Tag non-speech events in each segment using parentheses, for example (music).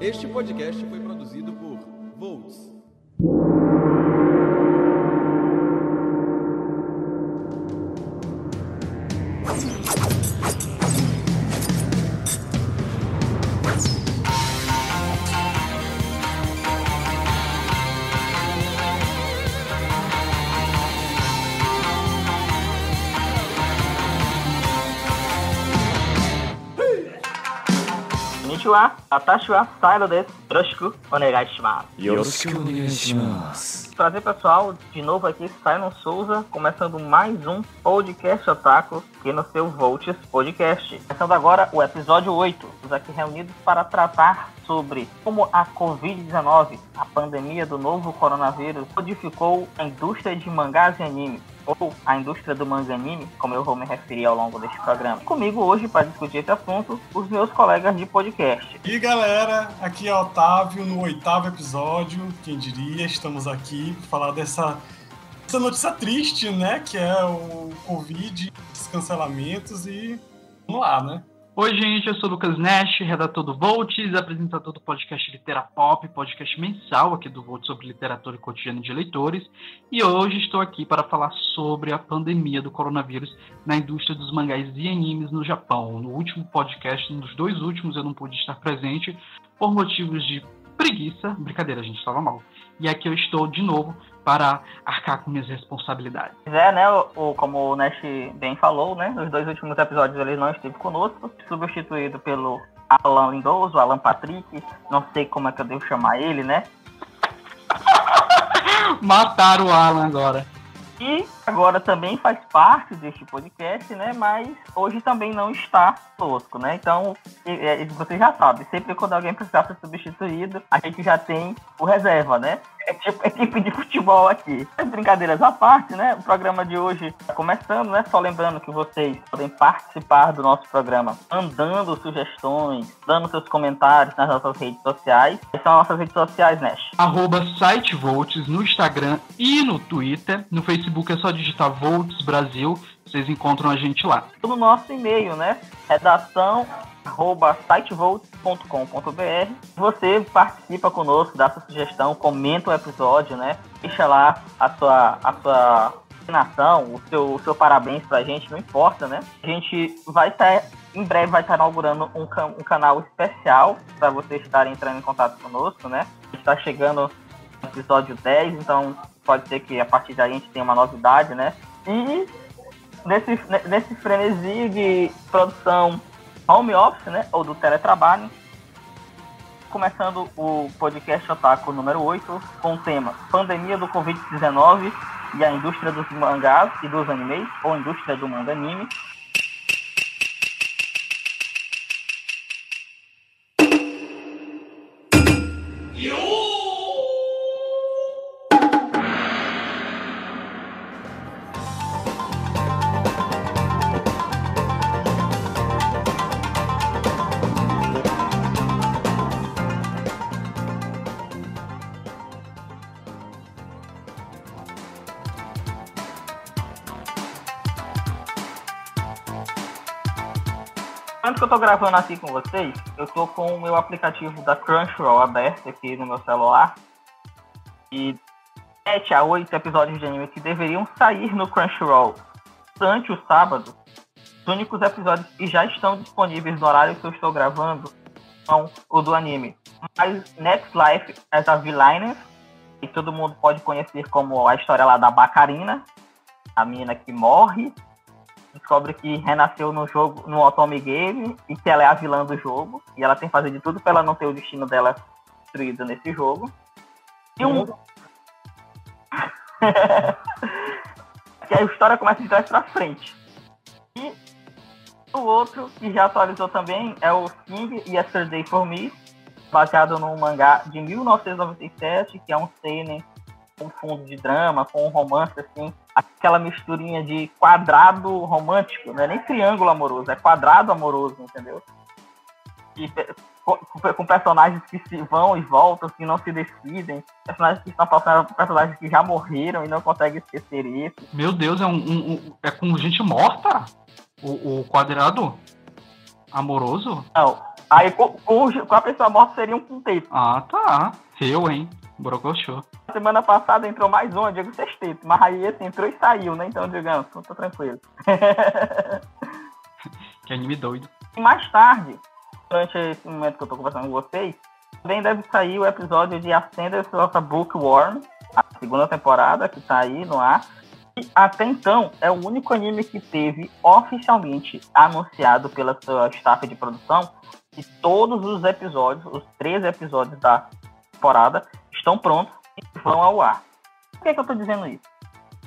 Este podcast foi produzido por は、私はサイロです。Yoroshiku Onegashima. Yosuke Onegashima. Prazer pessoal, de novo aqui Simon Souza, começando mais um podcast Otaku aqui no seu Voltes Podcast. Começando agora o episódio 8. Estamos aqui reunidos para tratar sobre como a Covid-19, a pandemia do novo coronavírus, modificou a indústria de mangás e anime ou a indústria do manga anime, como eu vou me referir ao longo deste programa. Comigo hoje para discutir esse assunto, os meus colegas de podcast. E galera, aqui é o Otávio no oitavo episódio, quem diria, estamos aqui para falar dessa, dessa notícia triste, né, que é o Covid, os cancelamentos e vamos lá, né? Oi, gente, eu sou o Lucas Nash, redator do Volts, apresentador do podcast Literapop, podcast mensal aqui do Volts sobre literatura e cotidiano de leitores, e hoje estou aqui para falar sobre a pandemia do coronavírus na indústria dos mangás e animes no Japão. No último podcast, nos dois últimos, eu não pude estar presente por motivos de preguiça, brincadeira, a gente estava mal. E aqui eu estou de novo para arcar com minhas responsabilidades. É, né, o, o- como o Nash bem falou, né, nos dois últimos episódios ele não esteve conosco, substituído pelo Alan Lindoso, Alan Patrick, não sei como é que eu devo chamar ele, né, (laughs) Mataram o Alan agora. e agora também faz parte deste podcast, né, mas hoje também não está conosco, né, então e- você já sabe, sempre quando alguém precisar ser substituído, a gente já tem o reserva, né, é tipo equipe de futebol aqui. As brincadeiras à parte, né? O programa de hoje está começando, né? Só lembrando que vocês podem participar do nosso programa mandando sugestões, dando seus comentários nas nossas redes sociais. São as nossas redes sociais, Nash. arroba sitevolts no Instagram e no Twitter. No Facebook é só digitar Volts Brasil, vocês encontram a gente lá. No nosso e-mail, né? Redação arroba sitevolt.com.br Você participa conosco, dá sua sugestão, comenta o episódio, né? Deixa lá a sua, a sua assinação, o seu, o seu parabéns pra gente, não importa, né? A gente vai estar, em breve vai estar inaugurando um, can- um canal especial para vocês estarem entrando em contato conosco, né? A gente tá chegando episódio 10, então pode ser que a partir daí a gente tenha uma novidade, né? E nesse, nesse frenesi de produção home office, né, ou do teletrabalho, começando o podcast Otaku número 8, com o tema Pandemia do Covid-19 e a indústria dos mangás e dos animes, ou indústria do manga anime. Antes que eu tô gravando aqui com vocês, eu tô com o meu aplicativo da Crunchyroll aberto aqui no meu celular. E 7 a 8 episódios de anime que deveriam sair no Crunchyroll durante o sábado. Os únicos episódios que já estão disponíveis no horário que eu estou gravando são o do anime. Mas Next Life as a Villainer, que todo mundo pode conhecer como a história lá da Bacarina, a menina que morre descobre que renasceu no jogo, no Otome Game, e que ela é a vilã do jogo, e ela tem que fazer de tudo pra ela não ter o destino dela destruído nesse jogo. E um. (laughs) que a história começa de trás pra frente. E o outro, que já atualizou também, é o King Yesterday for Me, baseado num mangá de 1997, que é um seinen com fundo de drama, com um romance assim, aquela misturinha de quadrado romântico, não é nem triângulo amoroso, é quadrado amoroso, entendeu? E com, com personagens que se vão e voltam, que não se decidem, personagens que estão passando personagens que já morreram e não conseguem esquecer isso. Meu Deus, é um, um- um- é com gente morta? O, o quadrado amoroso? Não, Aí com, com, a pessoa morta seria um quinteto. Ah, tá. Eu, hein? Brocochô. Semana passada entrou mais um, eu digo sexteto. Mas aí esse entrou e saiu, né? Então, digamos, tô tranquilo. (laughs) que anime doido. E mais tarde, durante esse momento que eu tô conversando com vocês, também deve sair o episódio de Ascenders of a Bookworm, a segunda temporada que tá aí no ar. E até então é o único anime que teve oficialmente anunciado pela sua staff de produção que todos os episódios, os três episódios da temporada, estão prontos vão ao ar. Por que, que eu estou dizendo isso?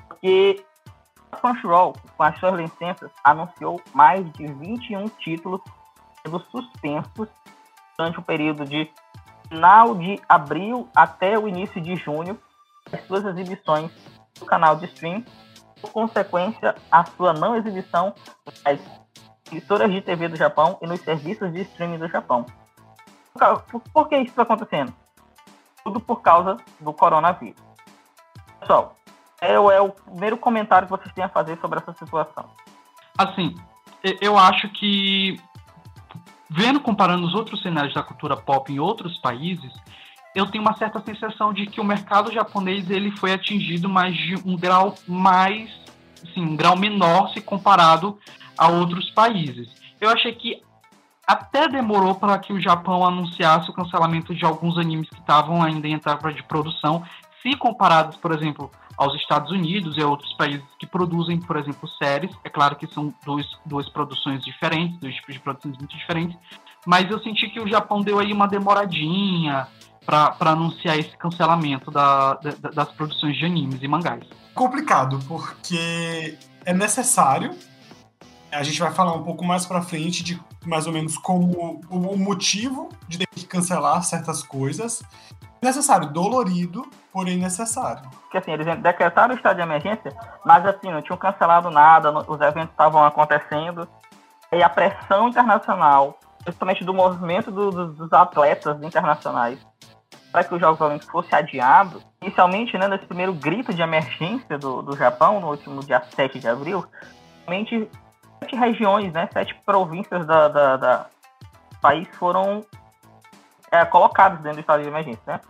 Porque a Crunchyroll, com as suas licenças, anunciou mais de 21 títulos sendo suspensos durante o período de final de abril até o início de junho, as suas exibições no canal de stream, por consequência, a sua não exibição nas emissoras de TV do Japão e nos serviços de streaming do Japão. Por que isso está acontecendo? Tudo por causa do coronavírus. Pessoal, é, é o primeiro comentário que vocês têm a fazer sobre essa situação. Assim, eu acho que, vendo, comparando os outros cenários da cultura pop em outros países, eu tenho uma certa sensação de que o mercado japonês ele foi atingido mais de um grau mais, assim, um grau menor se comparado a outros países. Eu achei que até demorou para que o Japão anunciasse o cancelamento de alguns animes que estavam ainda em etapa de produção, se comparados, por exemplo, aos Estados Unidos e a outros países que produzem, por exemplo, séries. É claro que são dois, duas produções diferentes, dois tipos de produções muito diferentes, mas eu senti que o Japão deu aí uma demoradinha para anunciar esse cancelamento da, da, das produções de animes e mangás. Complicado, porque é necessário a gente vai falar um pouco mais para frente de mais ou menos como o motivo de ter que cancelar certas coisas. Necessário, dolorido, porém necessário. Porque assim, eles decretaram o estado de emergência, mas assim, não tinham cancelado nada, os eventos estavam acontecendo. E a pressão internacional, principalmente do movimento do, do, dos atletas internacionais, para que os Jogos Olímpicos fossem adiados, inicialmente, né, nesse primeiro grito de emergência do, do Japão, no último dia 7 de abril, realmente sete regiões, né, sete províncias da, da, da país foram é, colocadas dentro do estado de emergência, né?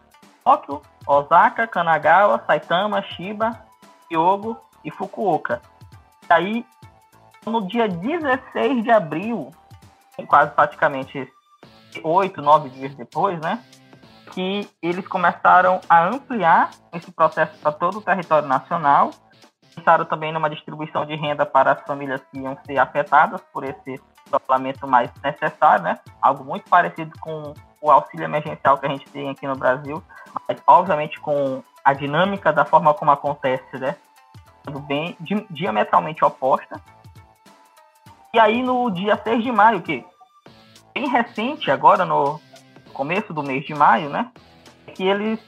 Tóquio, Osaka, Kanagawa, Saitama, Shiba, Hyogo e Fukuoka. E aí, no dia 16 de abril, quase praticamente oito, nove dias depois, né, que eles começaram a ampliar esse processo para todo o território nacional pensaram também numa distribuição de renda para as famílias que iam ser afetadas por esse isolamento mais necessário, né? Algo muito parecido com o auxílio emergencial que a gente tem aqui no Brasil, mas obviamente com a dinâmica da forma como acontece, né? Bem di diametralmente oposta. E aí no dia 6 de maio, que bem recente agora no começo do mês de maio, né? Que eles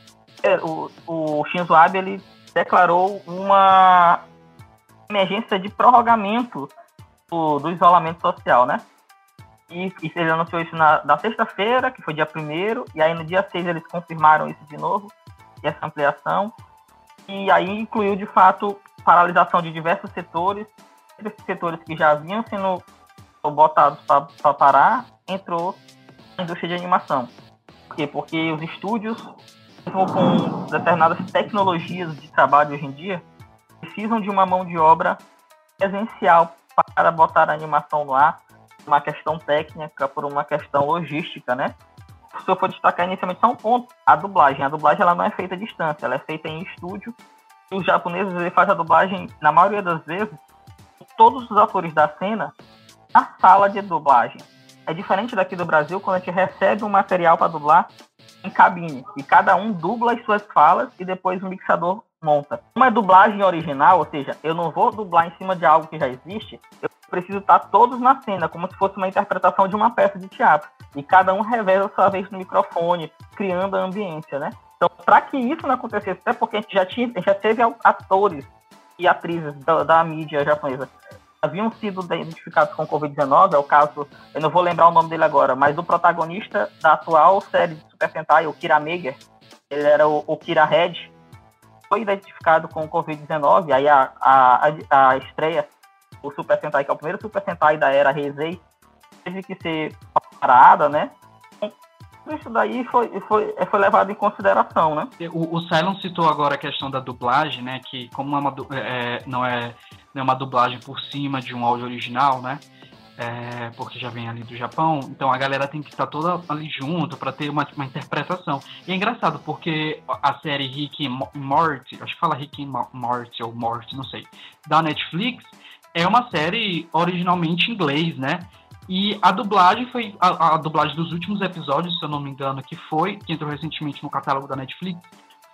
é, o, o Shinzo Abe ele declarou uma emergência de prorrogamento do, do isolamento social, né? E, e ele anunciou isso na, na sexta-feira, que foi dia 1 e aí no dia 6 eles confirmaram isso de novo, e essa ampliação. E aí incluiu, de fato, paralisação de diversos setores, esses setores que já haviam sendo botados para parar, entrou a indústria de animação. Por quê? Porque os estúdios com determinadas tecnologias de trabalho hoje em dia, precisam de uma mão de obra presencial para botar a animação no ar, uma questão técnica, por uma questão logística, né? Se eu for destacar inicialmente só um ponto, a dublagem. A dublagem ela não é feita à distância, ela é feita em estúdio. Os japoneses fazem a dublagem, na maioria das vezes, todos os atores da cena na sala de dublagem. É diferente daqui do Brasil, quando a gente recebe um material para dublar, em cabine. E cada um dubla as suas falas e depois o mixador monta. Uma dublagem original, ou seja, eu não vou dublar em cima de algo que já existe, eu preciso estar todos na cena, como se fosse uma interpretação de uma peça de teatro. E cada um revela a sua vez no microfone, criando a ambiência, né? Então, para que isso não acontecesse, até porque a gente já, tinha, já teve atores e atrizes da, da mídia japonesa haviam sido identificados com Covid-19, é o caso, eu não vou lembrar o nome dele agora, mas o protagonista da atual série de Super Sentai, o Kira Meger, ele era o, o Kira Red, foi identificado com Covid-19, aí a, a, a, estreia, o Super Sentai, que é o primeiro Super Sentai da era Heisei, teve que ser parada, né? Isso daí foi, foi, foi levado em consideração, né? O, o Cylon citou agora a questão da dublagem, né? Que como é uma, é, não, é, não é uma dublagem por cima de um áudio original, né? É, porque já vem ali do Japão, então a galera tem que estar toda ali junto para ter uma, uma, interpretação. E é engraçado porque a série Rick e Morty, acho que fala Rick e Morty ou Morty, não sei, da Netflix, é uma série originalmente em inglês, né? E a dublagem foi a, a, dublagem dos últimos episódios, se eu não me engano, que foi que entrou recentemente no catálogo da Netflix,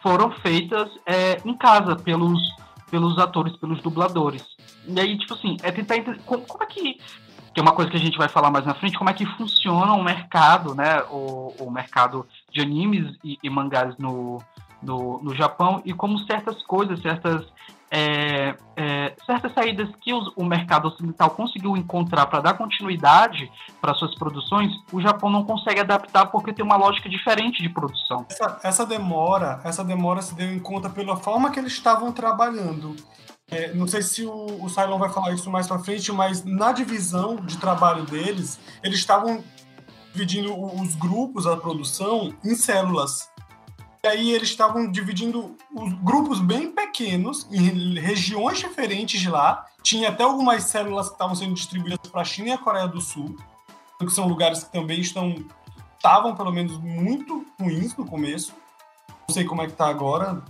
foram feitas é, em casa pelos pelos atores, pelos dubladores. E aí, tipo assim, é tentar entender como, como, é que que é uma coisa que a gente vai falar mais na frente, como é que funciona o mercado, né, o, o mercado de animes e, e mangás no, no, no Japão e como certas coisas, certas é, é, certas saídas que os, o mercado ocidental conseguiu encontrar para dar continuidade para suas produções, o Japão não consegue adaptar porque tem uma lógica diferente de produção. Essa, essa demora, essa demora se deu em conta pela forma que eles estavam trabalhando. É, não sei se o, o Cylon vai falar isso mais para frente, mas na divisão de trabalho deles, eles estavam dividindo os grupos, a produção, em células. E aí eles estavam dividindo os grupos bem pequenos em regiões diferentes de lá. Tinha até algumas células que estavam sendo distribuídas para a China e a Coreia do Sul, que são lugares que também estão estavam pelo menos muito ruins no começo. Não sei como é que está agora.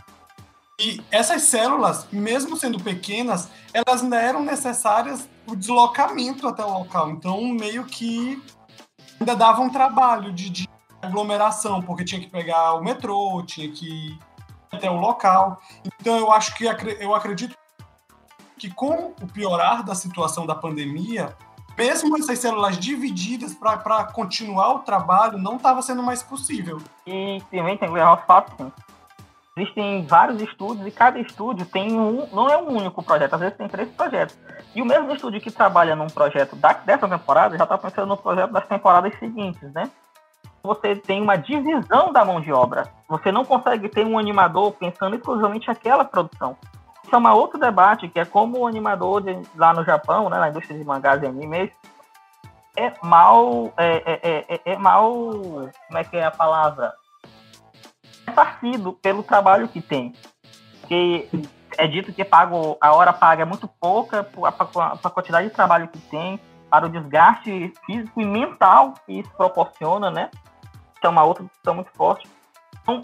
E essas células, mesmo sendo pequenas, elas ainda eram necessárias o deslocamento até o local. Então, meio que ainda dava um trabalho de, de aglomeração, porque tinha que pegar o metrô, tinha que ir até o local. Então eu acho que eu acredito que com o piorar da situação da pandemia, mesmo essas células divididas para continuar o trabalho não estava sendo mais possível. E também tem que levar os fatos, sim. Existem vários estúdios e cada estúdio tem um, não é um único projeto, às vezes tem três projetos. E o mesmo estúdio que trabalha num projeto da, dessa temporada já está pensando no projeto das temporadas seguintes, né? Você tem uma divisão da mão de obra. Você não consegue ter um animador pensando exclusivamente aquela produção. Isso é um outro debate, que é como o animador de, lá no Japão, né, na indústria de mangás e animes, é mal, é, é, é, é mal, como é que é a palavra? É parcido pelo trabalho que tem. Porque é dito que pago, a hora paga é muito pouca para a quantidade de trabalho que tem, para o desgaste físico e mental que isso proporciona, né? que é uma outra discussão muito forte. Então,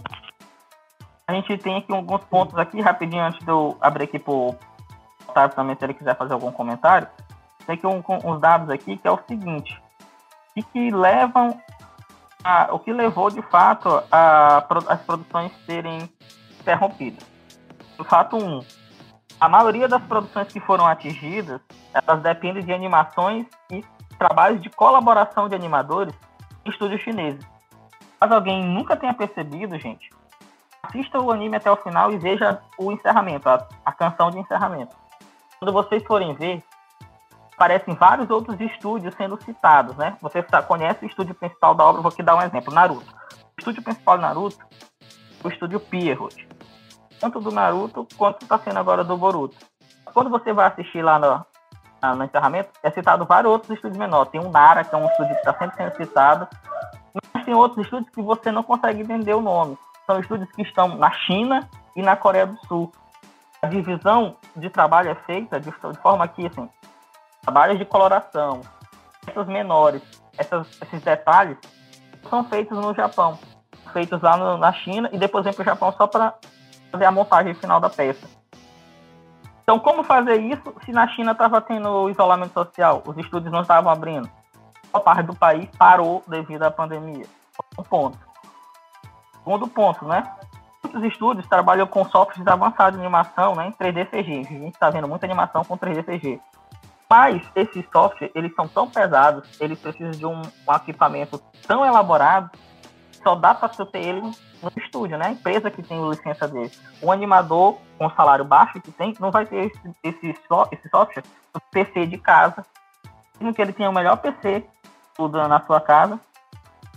a gente tem aqui alguns pontos aqui, rapidinho, antes de eu abrir aqui para o Otávio também, se ele quiser fazer algum comentário. Tem aqui um, uns dados aqui, que é o seguinte, e que levam a, o que levou, de fato, a, as produções serem interrompidas. O fato 1, um, a maioria das produções que foram atingidas, elas dependem de animações e trabalhos de colaboração de animadores em estúdios chineses. Caso alguém nunca tenha percebido, gente, assista o anime até o final e veja o encerramento, a, a canção de encerramento. Quando vocês forem ver, aparecem vários outros estúdios sendo citados, né? Você conhece o estúdio principal da obra, vou aqui dar um exemplo, Naruto. O estúdio principal do Naruto, o estúdio Pierrot. Tanto do Naruto quanto está sendo agora do Boruto. Quando você vai assistir lá no, no encerramento, é citado vários outros estúdios menores. Tem o Nara, que é um estúdio que está sempre sendo citado. Mas tem outros estúdios que você não consegue entender o nome. São estúdios que estão na China e na Coreia do Sul. A divisão de trabalho é feita de, de forma que, assim, trabalhos de coloração, essas menores, essas, esses detalhes, são feitos no Japão. Feitos lá no, na China e depois vem para o Japão só para fazer a montagem final da peça. Então, como fazer isso se na China estava tendo isolamento social? Os estúdios não estavam abrindo boa parte do país parou devido à pandemia. Um ponto. Segundo ponto, né? Muitos estúdios trabalham com softwares avançados de animação, né? Em 3D CG. A gente está vendo muita animação com 3D CG. Mas esses softwares, eles são tão pesados, eles precisam de um, um equipamento tão elaborado, só dá para você ter ele no estúdio, né? A empresa que tem licença dele. O animador, com salário baixo que tem, não vai ter esse, esse, esse software PC de casa. Mesmo que ele tenha o melhor PC tudo na sua casa.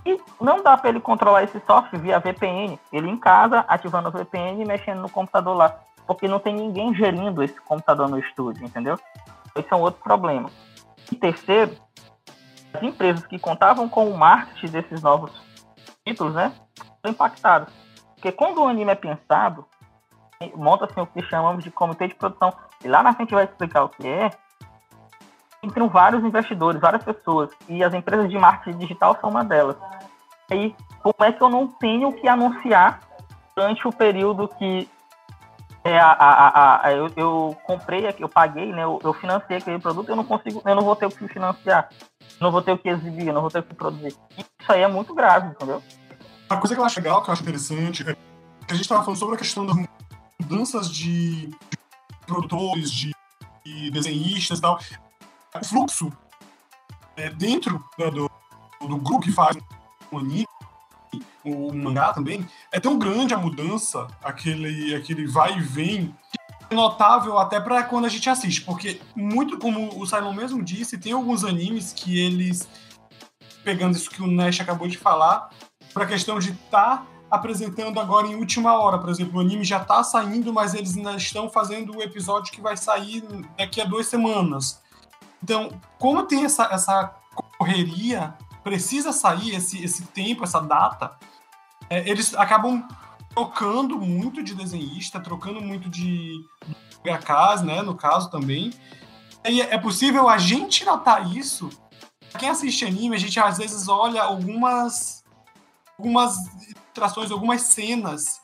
E não dá para ele controlar esse software via VPN. Ele em casa, ativando o VPN e mexendo no computador lá. Porque não tem ninguém gerindo esse computador no estúdio, entendeu? Esse é um outro problema. E terceiro, as empresas que contavam com o marketing desses novos títulos, né, são impactadas. Porque quando o anime é pensado, monta-se o que chamamos de comitê de produção, e lá na frente vai explicar o que é, entram vários investidores, várias pessoas, e as empresas de marketing digital são uma delas. E aí, como é que eu não tenho que anunciar durante o período que é, a, a, a, eu, eu comprei, eu paguei, né, eu, eu financei aquele produto, eu não consigo, eu não vou ter o que financiar, não vou ter o que exibir, não vou ter o que produzir. Isso aí é muito grave, entendeu? A coisa que eu acho legal, que eu acho interessante, é que a gente estava falando sobre a questão das mudanças de, produtores, de, de desenhistas e tal. O fluxo é, dentro né, do, do grupo que faz o anime, o mangá também, é tão grande a mudança, aquele, aquele vai e vem, é notável até para quando a gente assiste, porque muito como o Simon mesmo disse, tem alguns animes que eles, pegando isso que o Nash acabou de falar, para a questão de estar tá apresentando agora em última hora. Por exemplo, o anime já está saindo, mas eles ainda estão fazendo o episódio que vai sair daqui a duas semanas. Então, como tem essa, essa correria, precisa sair esse, esse tempo, essa data, é, eles acabam trocando muito de desenhista, trocando muito de HKs, né, no caso também. E é possível a gente notar isso. Quem assiste anime, a gente às vezes olha algumas algumas ilustrações, algumas cenas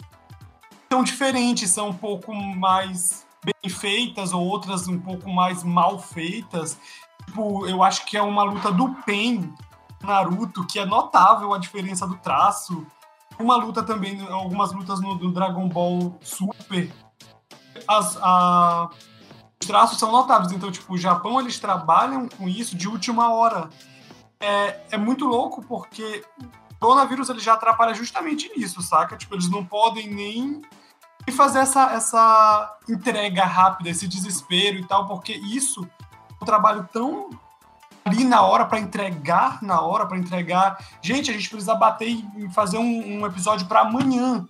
são diferentes, são um pouco mais bem feitas ou outras um pouco mais mal feitas. Tipo, eu acho que é uma luta do Pen Naruto, que é notável a diferença do traço. Uma luta também, algumas lutas no, Dragon Ball Super. As, a, os traços são notáveis. Então, tipo, o Japão, eles trabalham com isso de última hora. É, é muito louco porque coronavírus ele já atrapalha justamente nisso, saca? Tipo, eles não podem nem fazer essa, essa entrega rápida, esse desespero e tal, porque isso é um trabalho tão ali na hora para entregar na hora para entregar. Gente a gente precisa bater e fazer um, um episódio para amanhã.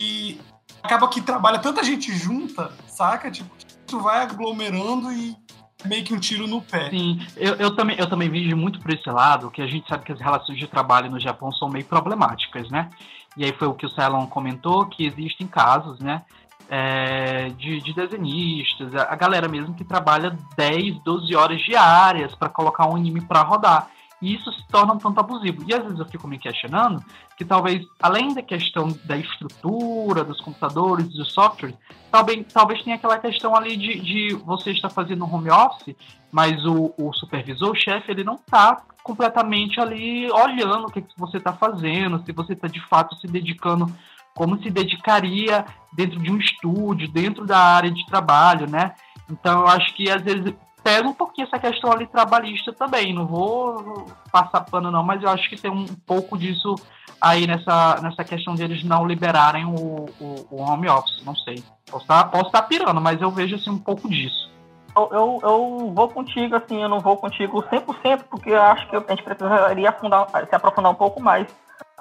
E acaba que trabalha tanta gente junta saca? Tipo isso vai aglomerando e meio que um tiro no pé. Sim, eu, eu, também, eu também vejo muito por esse lado, que a gente sabe que as relações de trabalho no Japão são meio problemáticas, né? E aí foi o que o Cylon comentou, que existem casos, né? É, de, de desenhistas, a galera mesmo que trabalha 10, 12 horas diárias para colocar um anime para rodar. E isso se torna um tanto abusivo. E às vezes eu fico me questionando que talvez, além da questão da estrutura, dos computadores, dos softwares, talvez, talvez tenha aquela questão ali de, de você estar fazendo home office, mas o, o supervisor, o chefe, ele não está completamente ali olhando o que, que você está fazendo, se você está de fato se dedicando como se dedicaria dentro de um estúdio, dentro da área de trabalho, né? Então eu acho que às vezes pega um pouquinho essa questão ali trabalhista também. Não vou passar pano, não, mas eu acho que tem um pouco disso aí nessa, nessa questão de eles não liberarem o, o, o home office. Não sei. Posso estar, tá, posso estar tá pirando, mas eu vejo assim, um pouco disso. Eu, eu, eu, vou contigo, assim, eu não vou contigo 100%, porque eu acho que a gente precisaria afundar, se aprofundar um pouco mais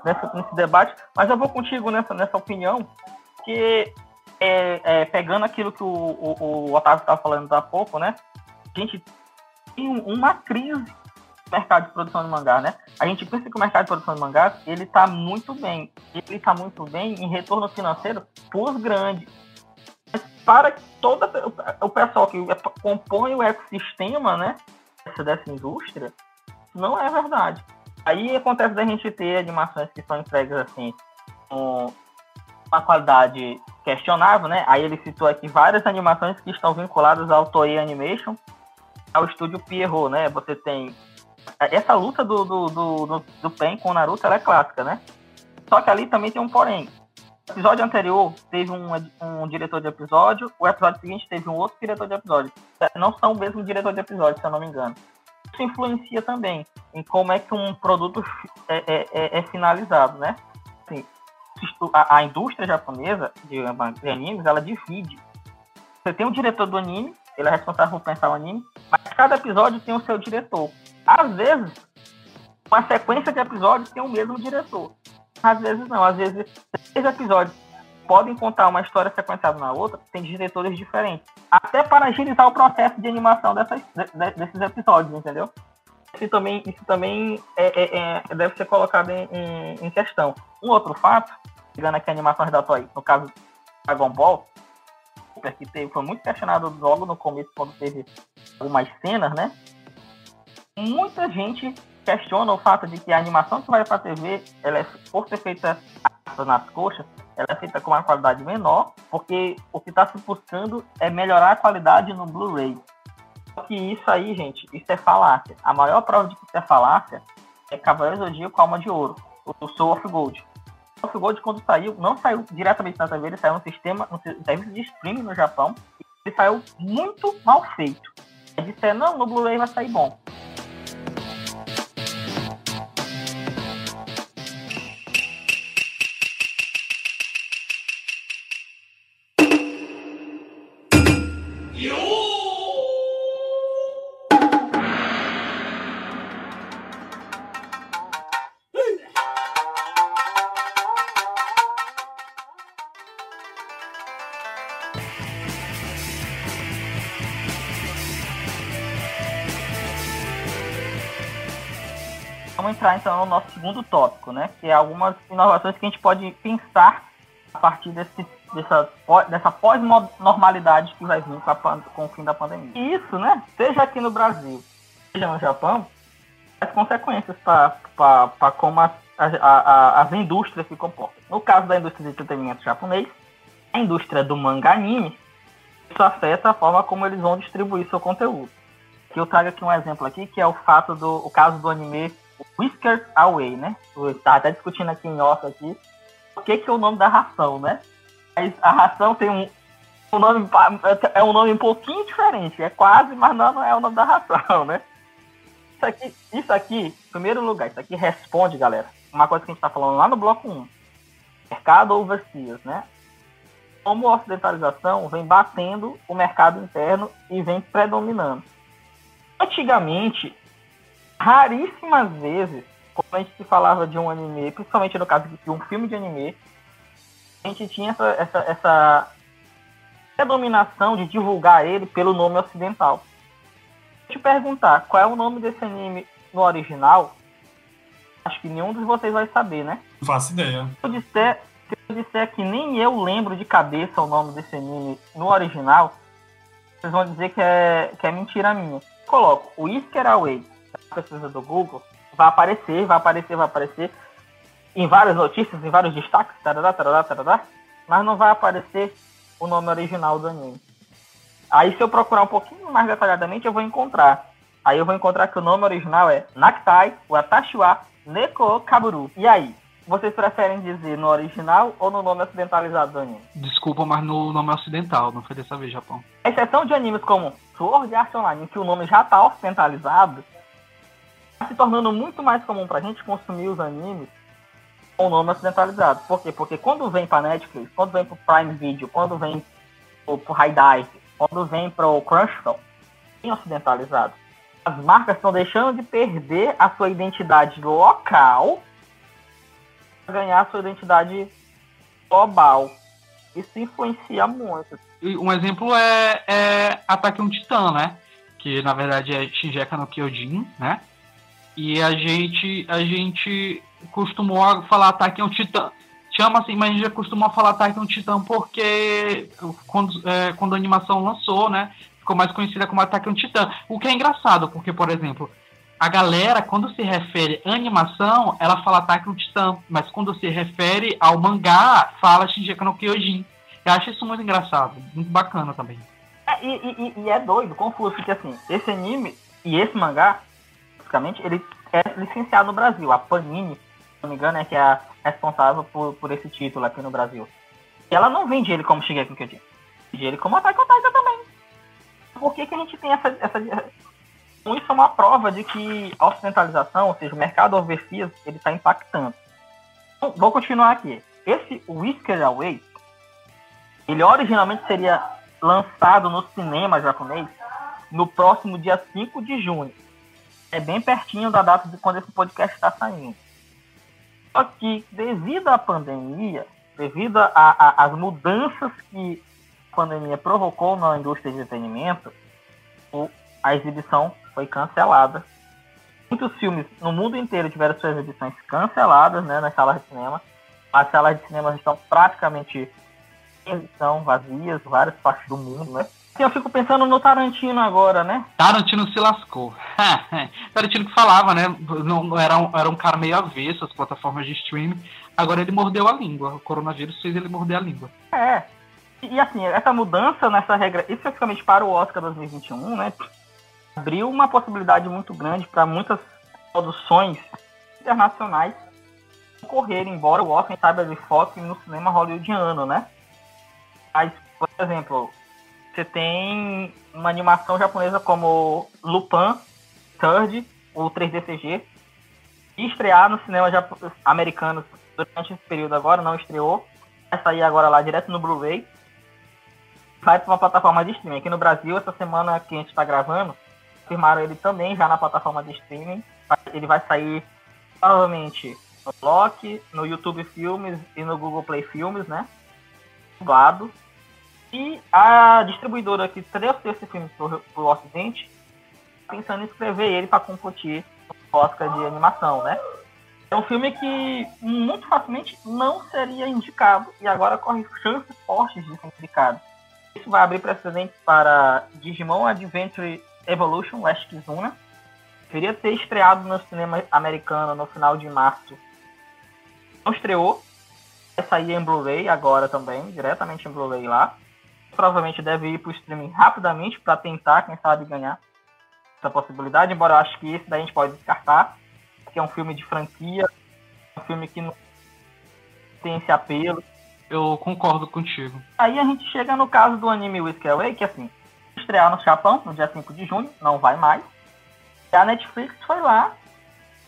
nessa, nesse debate, mas eu vou contigo nessa, nessa opinião, que é, é, pegando aquilo que o, o, o Otávio estava falando há pouco, né? A gente tem uma crise no mercado de produção de mangá, né? A gente pensa que o mercado de produção de mangá, ele está muito bem. Ele está muito bem em retorno financeiro por grande. Para todo o pessoal que compõe o ecossistema, né? Dessa indústria, não é verdade. Aí acontece da gente ter animações que são entregues assim, com uma qualidade questionável, né? Aí ele citou aqui várias animações que estão vinculadas ao Toei Animation, ao estúdio Pierrot, né? Você tem essa luta do, do, do, do, do Pen com o Naruto, é clássica, né? Só que ali também tem um porém. O episódio anterior teve um, um diretor de episódio, o episódio seguinte teve um outro diretor de episódio. Não são o mesmo diretor de episódio, se eu não me engano. Isso influencia também em como é que um produto é, é, é, é finalizado, né? Assim, a, a, indústria japonesa de, de animes, ela divide. Você tem o diretor do anime, ele é responsável por pensar o anime, mas cada episódio tem o seu diretor. Às vezes, uma sequência de episódios tem o mesmo diretor. Às vezes não, às vezes três episódios podem contar uma história sequenciada na outra, tem diretores diferentes. Até para agilizar o processo de animação dessas, de, desses episódios, entendeu? Isso também, isso também é, é, é, deve ser colocado em, em, em, questão. Um outro fato, pegando aqui a animação da Toy, no caso Dragon Ball, que teve, foi muito questionado logo no começo, quando teve algumas cenas, né? Muita gente questiona o fato de que a animação que vai para TV, ela é, por ser feita nas coxas, ela é feita com uma qualidade menor, porque o que está se buscando é melhorar a qualidade no Blu-ray. Só que isso aí, gente, isso é falácia. A maior prova de que isso é falácia é Cavaleiro Zodíaco Alma de Ouro, o Soul of Gold. O Gold, quando saiu, não saiu diretamente na TV, ele saiu no sistema, no serviço de streaming no Japão, e saiu muito mal feito. Ele disse, não, no Blu-ray vai sair bom. Segundo tópico, né? Que é algumas inovações que a gente pode pensar a partir desse, dessa, dessa pós-normalidade que vai vir com, a, com, o fim da pandemia. E isso, né? Seja aqui no Brasil, seja no Japão, as consequências para como a, a, as indústrias se comportam. No caso da indústria de entretenimento japonês, a indústria do manga anime, isso afeta a forma como eles vão distribuir seu conteúdo. Que eu trago aqui um exemplo aqui, que é o fato do o caso do anime Whiskers Away, né? Eu tava até discutindo aqui em off aqui o que, que é o nome da ração, né? A ração tem um, um nome é um nome um pouquinho diferente, é quase, mas não, não é o nome da ração, né? Isso aqui, isso aqui, em primeiro lugar, isso aqui responde, galera, uma coisa que a gente está falando lá no bloco 1. Mercado overseas, né? Como a ocidentalização vem batendo o mercado interno e vem predominando. Antigamente, raríssimas vezes, quando a gente se falava de um anime, principalmente no caso de um filme de anime, a gente tinha essa, essa, essa predominação de divulgar ele pelo nome ocidental. Deixa eu te perguntar, qual é o nome desse anime no original? Acho que nenhum de vocês vai saber, né? Não faço ideia. Se eu disser, se eu disser que nem eu lembro de cabeça o nome desse anime no original, vocês vão dizer que é, que é mentira minha. Coloco Whisker Away pesquisa do Google, vai aparecer, vai aparecer, vai aparecer em várias notícias, em vários destaques, tarará, tarará, tarará, mas não vai aparecer o nome original do anime. Aí se eu procurar um pouquinho mais detalhadamente, eu vou encontrar. Aí eu vou encontrar que o nome original é Nakitai Watashiwa Neko Kaburu. E aí? Vocês preferem dizer no original ou no nome ocidentalizado do anime? Desculpa, mas no nome ocidental, não foi dessa vez, Japão. Exceção de animes como Sword Art Online, que o nome já está ocidentalizado, se tornando muito mais comum pra gente consumir os animes com o nome ocidentalizado. Por quê? Porque quando vem pra Netflix, quando vem pro Prime Video, quando vem pro, pro High Dive, quando vem pro Crunchyroll, tem ocidentalizado. As marcas estão deixando de perder a sua identidade local para ganhar a sua identidade global. Isso influencia muito. Um exemplo é, é Ataque um Titã, né? Que na verdade é Shinjeka no Kyojin, né? E a gente, a gente costumou falar ataque é um titã. Chama assim, mas a gente já costumou falar ataque é um titã porque quando, é, quando a animação lançou, né? Ficou mais conhecida como ataque é um titã. O que é engraçado, porque, por exemplo, a galera, quando se refere à animação, ela fala ataque um titã. Mas quando se refere ao mangá, fala Shinjeka no Kyojin. Eu acho isso muito engraçado, muito bacana também. É, e, e, e, é doido, confuso, porque assim, esse anime e esse mangá especificamente, ele é licenciado no Brasil. A Panini, se não me engano, é que é a responsável por, por esse título aqui no Brasil. E ela não vende ele como Shigeki no Kyojin. Vende ele como Attack on Titan também. Por que, que a gente tem essa, essa... Isso é uma prova de que a ocidentalização, ou seja, o mercado overseas, ele está impactando. Então, vou continuar aqui. Esse Whisker Away, ele originalmente seria lançado no cinema japonês no próximo dia 5 de junho é bem pertinho da data de quando esse podcast está saindo. Só que, devido à pandemia, devido às mudanças que a pandemia provocou na indústria de entretenimento, o, a exibição foi cancelada Muitos filmes no mundo inteiro tiveram suas exibições canceladas, né, nas salas de cinema. As salas de cinema estão praticamente estão vazias, várias partes do mundo, né? Eu fico pensando no Tarantino agora, né? Tarantino se lascou. (laughs) Tarantino que falava, né? Não, era, um, era um cara meio avesso às plataformas de streaming. Agora ele mordeu a língua. O coronavírus fez ele morder a língua. É. E, e assim, essa mudança nessa regra, especificamente para o Oscar 2021, né? Abriu uma possibilidade muito grande para muitas produções internacionais concorrerem, embora o Oscar saiba de foco no cinema hollywoodiano, né? Mas, por exemplo, você tem uma animação japonesa como Lupin Third, o 3D CG, e estrear no cinema americano durante esse período agora, não estreou. Vai sair agora lá direto no Blu-ray. Vai para uma plataforma de streaming. Aqui no Brasil, essa semana que a gente está gravando, firmaram ele também já na plataforma de streaming. Ele vai sair provavelmente no Loki, no YouTube Filmes e no Google Play Filmes, né? Dublado. E a distribuidora que trouxe esse filme para o Ocidente pensando em escrever ele para competir no Oscar de animação, né? É um filme que muito facilmente não seria indicado e agora corre chances fortes de ser indicado. Isso vai abrir precedentes para Digimon Adventure Evolution Last Kizuna. Deveria ter estreado no cinema americano no final de março. Não estreou. Vai sair em Blu-ray agora também, diretamente em Blu-ray lá provavelmente deve ir para o streaming rapidamente para tentar, quem sabe, ganhar essa possibilidade. Embora eu acho que esse daí a gente pode descartar, porque é um filme de franquia, um filme que não tem esse apelo. Eu concordo contigo. Aí a gente chega no caso do anime Whiskey Away, que assim, estrear no Japão no dia 5 de junho, não vai mais. E a Netflix foi lá,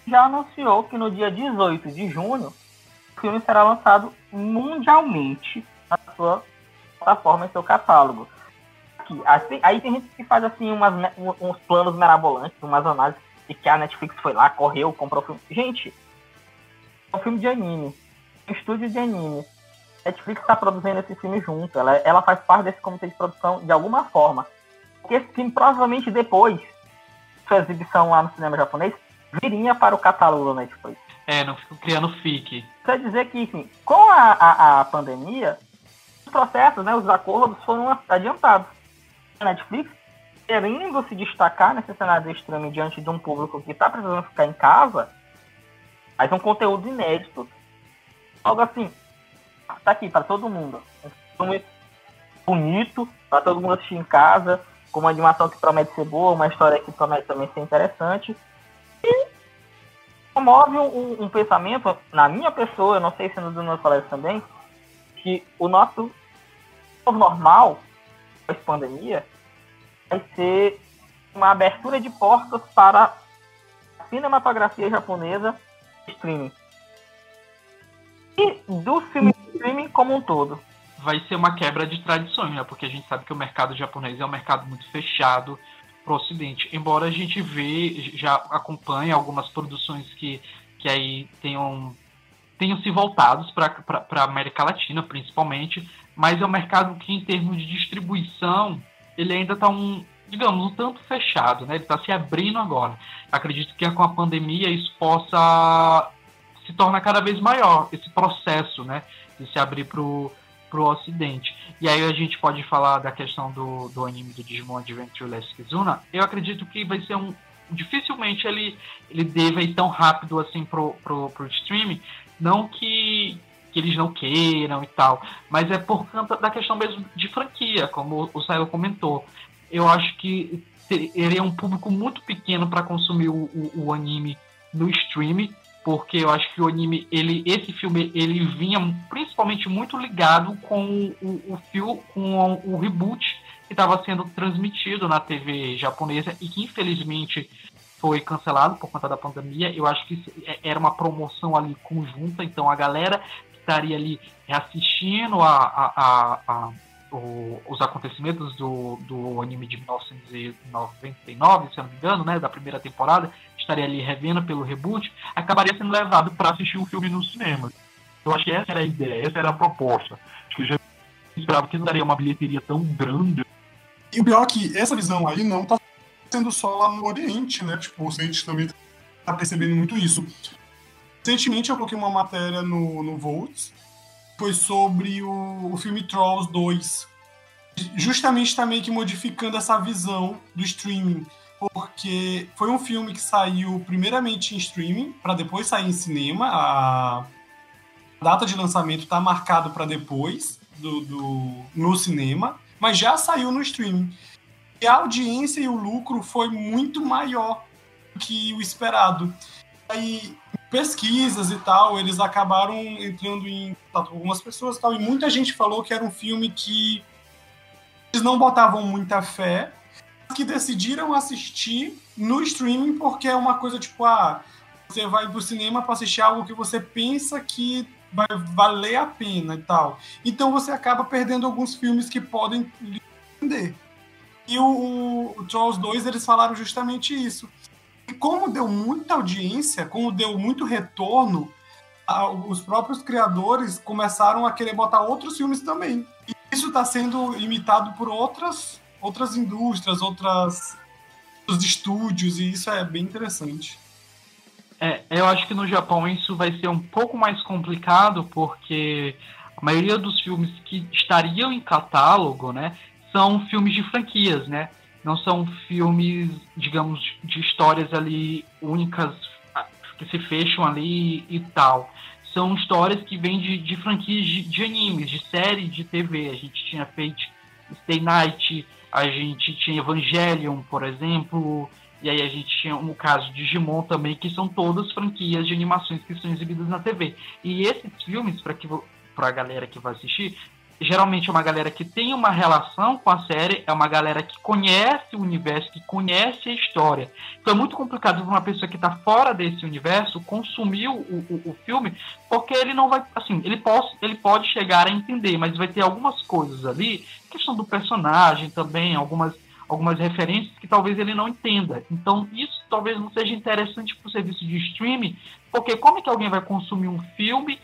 já anunciou que no dia 18 de junho o filme será lançado mundialmente na sua plataforma em seu catálogo. Aqui, assim, aí tem gente que faz assim umas, uns planos mirabolantes, umas análises de que a Netflix foi lá, correu, comprou o filme. Gente, é um filme de anime, um estúdio de anime. A Netflix está produzindo esse filme junto, ela, ela faz parte desse comitê de produção de alguma forma. Porque esse filme provavelmente depois sua exibição lá no cinema japonês viria para o catálogo da Netflix. É, não fico criando fique. Quer dizer que, enfim, com a, a, a pandemia, processos, né, os acordos foram adiantados. A Netflix, querendo se destacar nesse cenário streaming diante de um público que está precisando ficar em casa, faz um conteúdo inédito. Algo assim, tá aqui para todo mundo. Um filme bonito, para todo mundo assistir em casa, com uma animação que promete ser boa, uma história que promete também ser interessante. E promove um, um pensamento, na minha pessoa, eu não sei se nos meus colegas também, que o nosso normal, pós-pandemia, vai ser uma abertura de portas para a cinematografia japonesa streaming. E do filme streaming como um todo. Vai ser uma quebra de tradições, né? Porque a gente sabe que o mercado japonês é um mercado muito fechado para o Ocidente. Embora a gente vê, já acompanhe algumas produções que, que aí tenham, tenham se voltados para a América Latina, principalmente, mas é um mercado que, em termos de distribuição, ele ainda está um, digamos, um tanto fechado, né? Ele está se abrindo agora. Acredito que com a pandemia isso possa se tornar cada vez maior, esse processo, né? De se abrir para o Ocidente. E aí a gente pode falar da questão do, do anime do Digimon Adventure Last Kizuna. Eu acredito que vai ser um... Dificilmente ele, ele deva ir tão rápido assim pro, pro, pro streaming. Não que, que eles não queiram e tal, mas é por conta da questão mesmo de franquia, como o Sailo comentou. Eu acho que teria um público muito pequeno para consumir o, o, o, anime no streaming, porque eu acho que o anime, ele, esse filme, ele vinha principalmente muito ligado com o, o com o, o reboot que estava sendo transmitido na TV japonesa e que infelizmente foi cancelado por conta da pandemia. Eu acho que era uma promoção ali conjunta, então a galera estaria ali assistindo a, a, a, a o, os acontecimentos do, do anime de 1999, se eu não me engano, né, da primeira temporada, estaria ali revendo pelo reboot, acabaria sendo levado para assistir o filme no cinema. Eu acho que essa era a ideia, essa era a proposta. Acho que eu já esperava que não daria uma bilheteria tão grande. E o pior é que essa visão aí não está sendo só lá no Oriente, né? Tipo, o Ocidente também tá percebendo muito isso. Recentemente eu coloquei uma matéria no, no Volts, foi sobre o, o filme Trolls 2. Justamente está meio que modificando essa visão do streaming, porque foi um filme que saiu primeiramente em streaming, para depois sair em cinema. A data de lançamento está marcado para depois do, do, no cinema, mas já saiu no streaming. E a audiência e o lucro foi muito maior que o esperado. Aí, pesquisas e tal, eles acabaram entrando em contato com algumas pessoas e tal, e muita gente falou que era um filme que eles não botavam muita fé, que decidiram assistir no streaming porque é uma coisa tipo, ah, você vai pro cinema para assistir algo que você pensa que vai valer a pena e tal. Então você acaba perdendo alguns filmes que podem lhe entender. E o, o Trolls 2, eles falaram justamente isso. E como deu muita audiência, como deu muito retorno, os próprios criadores começaram a querer botar outros filmes também. E isso está sendo imitado por outras, outras indústrias, outras, outros estúdios, e isso é bem interessante. É, eu acho que no Japão isso vai ser um pouco mais complicado, porque a maioria dos filmes que estariam em catálogo, né, são filmes de franquias, né? Não são filmes, digamos, de histórias ali únicas que se fecham ali e tal. São histórias que vêm de, de franquias de, de animes, de série de TV. A gente tinha feito Stay Night, a gente tinha Evangelion, por exemplo, e aí a gente tinha o caso de Digimon também, que são todas franquias de animações que são exibidas na TV. E esses filmes, para que para a galera que vai assistir, geralmente é uma galera que tem uma relação com a série, é uma galera que conhece o universo, que conhece a história. Então é muito complicado para uma pessoa que está fora desse universo consumir o, o, o, filme, porque ele não vai, assim, ele pode, ele pode chegar a entender, mas vai ter algumas coisas ali, questão do personagem também, algumas algumas referências que talvez ele não entenda. Então, isso talvez não seja interessante para o serviço de streaming, porque como é que alguém vai consumir um filme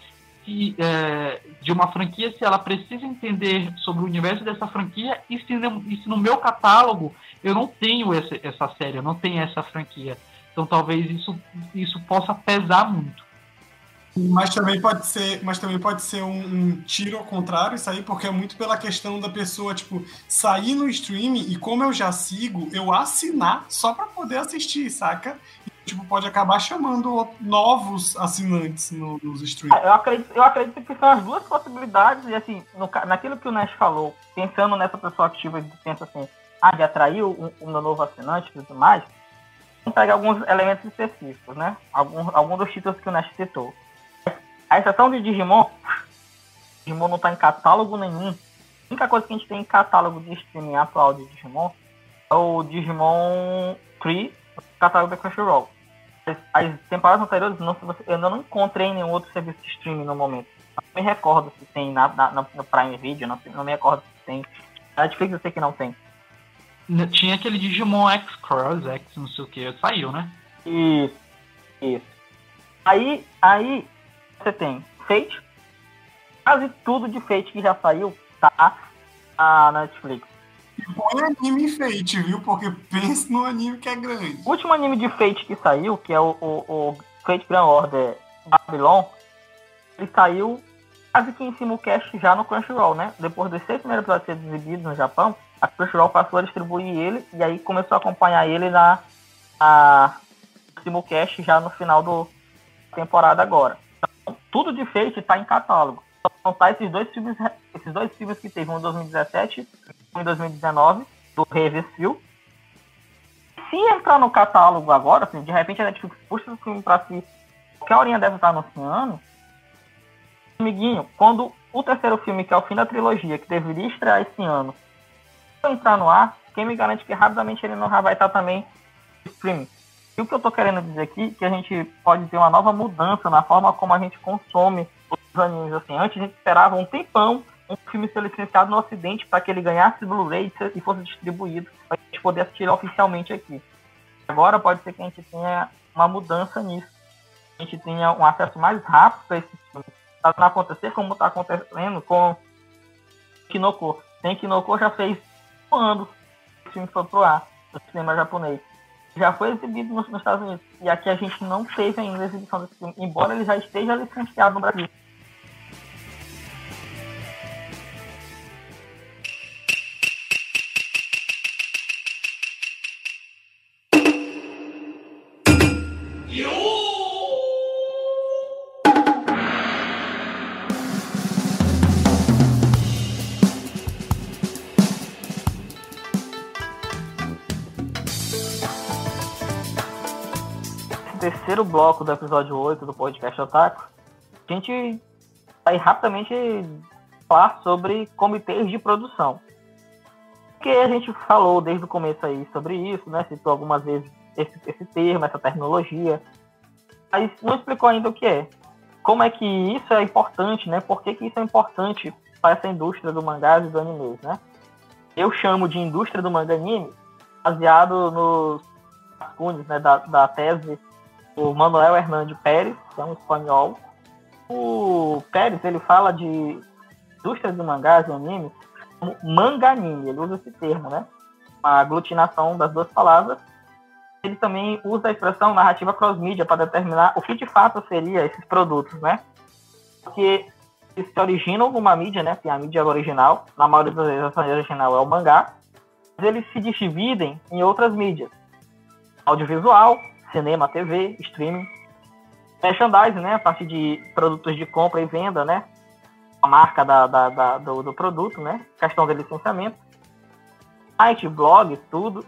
se, é, de uma franquia se ela precisa entender sobre o universo dessa franquia e se, e se no meu catálogo eu não tenho essa, essa série, eu não tenho essa franquia. Então talvez isso, isso possa pesar muito. Mas também pode ser, mas também pode ser um, um, tiro ao contrário isso aí, porque é muito pela questão da pessoa, tipo, sair no streaming e como eu já sigo, eu assinar só para poder assistir, saca? Tipo, pode acabar chamando novos assinantes no, nos streams. É, eu acredito, eu acredito que são as duas possibilidades, e assim, no, naquilo que o Nash falou, pensando nessa pessoa ativa que pensa assim, ah, de atrair um, um novo assinante e tudo mais, vamos pegar alguns elementos específicos, né? Alguns algum dos títulos que o Nash citou. A exceção de Digimon, (laughs) Digimon não está em catálogo nenhum. A única coisa que a gente tem em catálogo de streaming atual de Digimon é o Digimon Tree, catálogo da Crunchyroll as temporadas anteriores não, eu não encontrei nenhum outro serviço de streaming no momento. Não me recordo se tem na, na, no Prime Video, não, não me recordo se tem. Na Netflix eu sei que não tem. Tinha aquele Digimon X Cross, X não sei o que, saiu, né? Isso, isso. Aí, aí você tem Fate, quase tudo de Fate que já saiu tá na Netflix. Põe anime em Fate, viu? Porque pensa no anime que é grande. O último anime de Fate que saiu, que é o, o, o Fate Grand Order Babylon, ele saiu quase que em simulcast já no Crunchyroll, né? Depois dos seis primeiros episódios serem exibidos no Japão, a Crunchyroll passou a distribuir ele e aí começou a acompanhar ele na a simulcast já no final do temporada agora. Então, tudo de Fate está em catálogo. Então tá esses dois filmes, esses dois filmes que teve um em 2017 em 2019, do Revestil. Se entrar no catálogo agora, assim, de repente a Netflix puxa o filme pra si, qualquer horinha deve estar anunciando, amiguinho, quando o terceiro filme, que é o fim da trilogia, que deveria estrear esse ano, entrar no ar, quem me garante que rapidamente ele não vai estar também streaming. E o que eu tô querendo dizer aqui, que a gente pode ter uma nova mudança na forma como a gente consome os animes. Assim, antes a gente esperava um tempão um filme ser licenciado no Ocidente para que ele ganhasse Blu-ray e fosse distribuído para a gente poder assistir oficialmente aqui. Agora pode ser que a gente tenha uma mudança nisso. A gente tenha um acesso mais rápido a esses filmes. Para não acontecer como está acontecendo com Kinoko. Tem Kinoko já fez um ano que o filme foi pro ar, no cinema japonês. Já foi exibido nos, nos Estados Unidos. E aqui a gente não teve ainda a exibição desse filme, embora ele já esteja licenciado no Brasil. Terceiro bloco do episódio 8 do podcast Otaku, a gente vai rapidamente falar sobre comitês de produção. Porque a gente falou desde o começo aí sobre isso, né? Citou algumas vezes esse, esse termo, essa terminologia, mas não explicou ainda o que é. Como é que isso é importante, né? Por que, que isso é importante para essa indústria do mangá e do anime, né? Eu chamo de indústria do manga anime baseado nos rascunhos né, da, da tese o Manuel Hernandes Pérez, que é um espanhol. O Pérez, ele fala de indústria de mangás e animes como manga anime, ele usa esse termo, né? A aglutinação das duas palavras. Ele também usa a expressão narrativa cross-mídia para determinar o que de fato seria esses produtos, né? Porque eles se originam numa mídia, né? Tem a mídia original, na maioria das vezes a original é o mangá, mas eles se dividem em outras mídias. Audiovisual, cinema, TV, streaming. Merchandising, né? A partir de produtos de compra e venda, né? A marca da, da, da do, do, produto, né? Questão de licenciamento. Site, blog, tudo.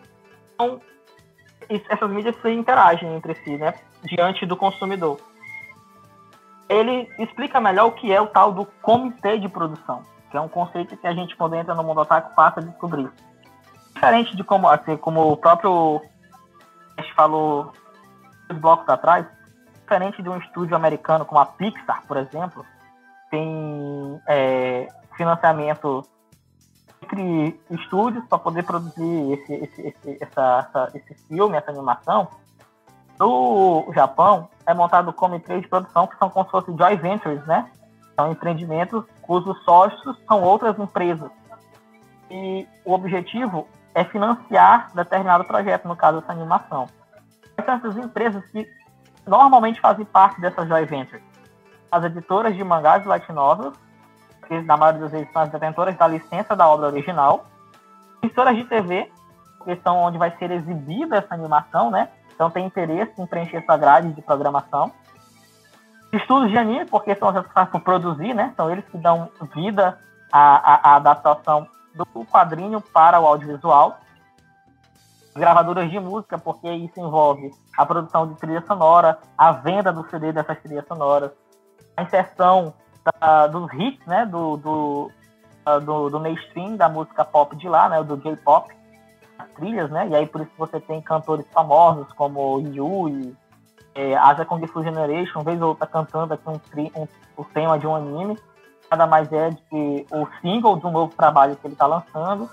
Então, essas mídias se interagem entre si, né? Diante do consumidor. Ele explica melhor o que é o tal do comitê de produção, que é um conceito que a gente, quando entra no mundo otaku, passa a descobrir. Diferente de como, assim, como o próprio falou blocos atrás, diferente de um estúdio americano como a Pixar, por exemplo, tem é, financiamento entre estúdios para poder produzir esse, esse, esse, essa, essa, esse filme, essa animação. No Japão, é montado como empresa de produção que são como se fossem joint ventures, né? São empreendimentos cujos sócios são outras empresas. E o objetivo é financiar determinado projeto, no caso, essa animação são essas empresas que normalmente fazem parte dessa joint venture? As editoras de mangás e light novels, que na maioria das vezes são as detentoras da licença da obra original, emissoras de TV, que são onde vai ser exibida essa animação, né? Então tem interesse em preencher essa grade de programação. Estudos de anime, porque são as que por produzir, né? São eles que dão vida à, à, à adaptação do quadrinho para o audiovisual gravadoras de música, porque isso envolve a produção de trilha sonora, a venda do CD dessas trilhas sonoras, a inserção da, dos hits, né, do, do, do, do, mainstream da música pop de lá, né, do J-pop, as trilhas, né, e aí por isso você tem cantores famosos como Yui, é, Aja Kung Fu Generation, vez ou outra cantando aqui um, um, o tema de um anime, nada mais é de que o single de um novo trabalho que ele está lançando,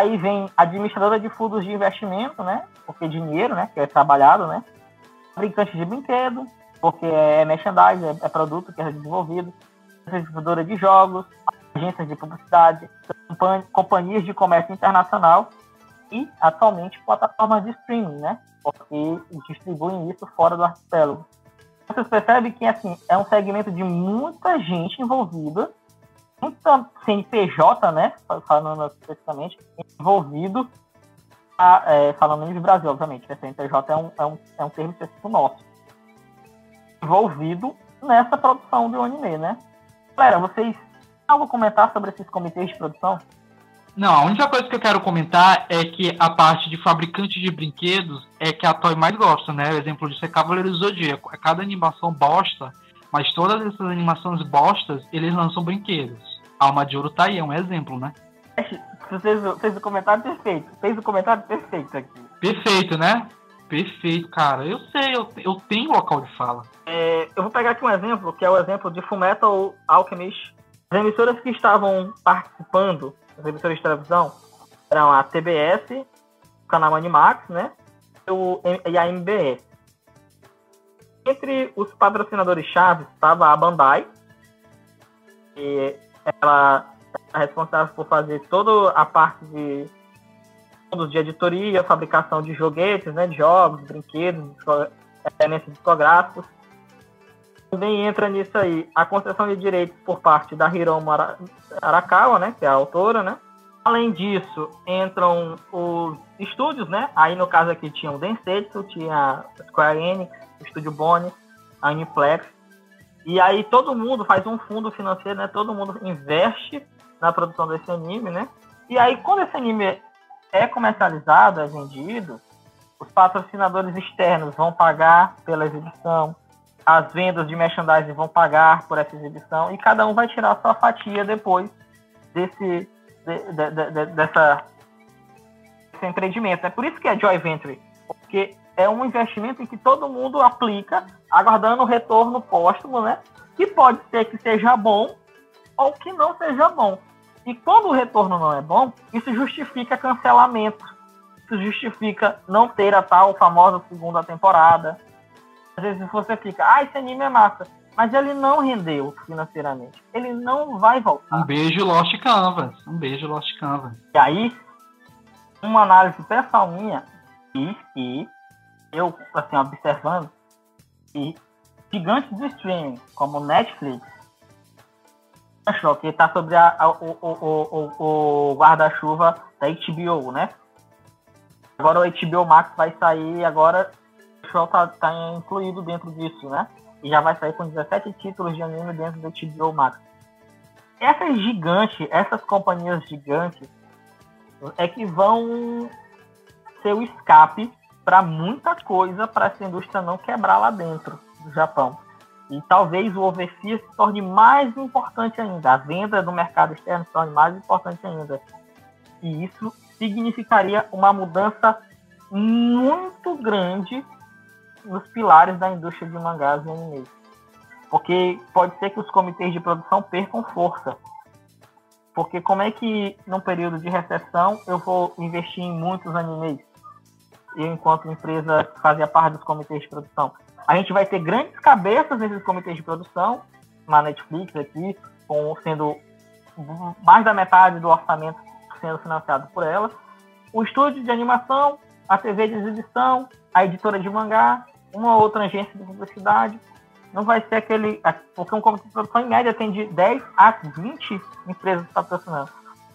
Aí vem administradora de fundos de investimento, né? Porque dinheiro, né? Que é trabalhado, né? Fabricante de brinquedo, porque é merchandising, é, é produto que é desenvolvido. Desenvolvedora de jogos, agências de publicidade, companhias de comércio internacional e, atualmente, plataformas de streaming, né? Porque distribuem isso fora do arquipélago. Vocês percebem que, assim, é um segmento de muita gente envolvida muita CNPJ, né, falando especificamente, envolvido, a, é, falando nível Brasil, obviamente, né, CNPJ é um, é um, é um termo específico nosso, envolvido nessa produção do anime, né. Galera, vocês algo a comentar sobre esses comitês de produção? Não, a única coisa que eu quero comentar é que a parte de fabricante de brinquedos é que a Toy mais gosta, né? O exemplo disso é Cavaleiro do Zodíaco. É cada animação bosta, mas todas essas animações bostas, eles lançam brinquedos. Alma de Ouro tá aí, é um exemplo, né? (laughs) Fez, fez o comentário perfeito. Fez o comentário perfeito aqui. Perfeito, né? Perfeito, cara. Eu sei, eu, eu tenho local de fala. É, eu vou pegar aqui um exemplo, que é o exemplo de Fullmetal Alchemist. As emissoras que estavam participando, as emissoras de televisão, eram a TBS, o canal Animax, né? E a MBS. Entre os patrocinadores chaves estava a Bandai, e ela é responsável por fazer toda a parte de de editoria, fabricação de joguetes, né, de jogos, brinquedos, elementos discográficos. Também entra nisso aí a concessão de direitos por parte da Hiromu Arakawa, né, que é a autora, né. Além disso, entram os estúdios, né? Aí no caso aqui tinha o Densetsu, tinha a Square Enix, o Estúdio Bonnie, a Uniplex. E aí todo mundo faz um fundo financeiro, né? Todo mundo investe na produção desse anime, né? E aí quando esse anime é comercializado, é vendido, os patrocinadores externos vão pagar pela exibição, as vendas de merchandising vão pagar por essa exibição e cada um vai tirar sua fatia depois desse de, de, de, dessa desse empreendimento. É por isso que é joy venture, porque é um investimento em que todo mundo aplica, aguardando o retorno póstumo, né? Que pode ser que seja bom ou que não seja bom. E quando o retorno não é bom, isso justifica cancelamento. Isso justifica não ter a tal famosa segunda temporada. Às vezes você fica, ah, esse anime é massa. Mas ele não rendeu financeiramente. Ele não vai voltar. Um beijo, Lost Canvas. Um beijo, Lost Canvas. E aí, uma análise pessoal minha diz que eu, assim, observando, que gigantes do streaming, como Netflix, achou que está sobre a, a, o, o, o, o guarda-chuva da HBO, né? Agora o HBO Max vai sair, agora o show está tá incluído dentro disso, né? E já vai sair com 17 títulos de anime dentro do HBO Max. Essas gigantes, essas companhias gigantes, é que vão ser o escape para muita coisa para essa indústria não quebrar lá dentro do Japão. E talvez o overseas se torne mais importante ainda, a venda do mercado externo se torne mais importante ainda. E isso significaria uma mudança muito grande nos pilares da indústria de mangás e animes. Porque pode ser que os comitês de produção percam força. Porque como é que num período de recessão eu vou investir em muitos animes? Eu, enquanto empresa que fazia parte dos comitês de produção. A gente vai ter grandes cabeças nesses comitês de produção, na Netflix aqui, com, sendo mais da metade do orçamento sendo financiado por ela. O estúdio de animação, a TV de exibição, a editora de mangá, uma outra agência de publicidade. Não vai ser aquele. Porque um comitê de produção, em média, tem de 10 a 20 empresas patrocinando.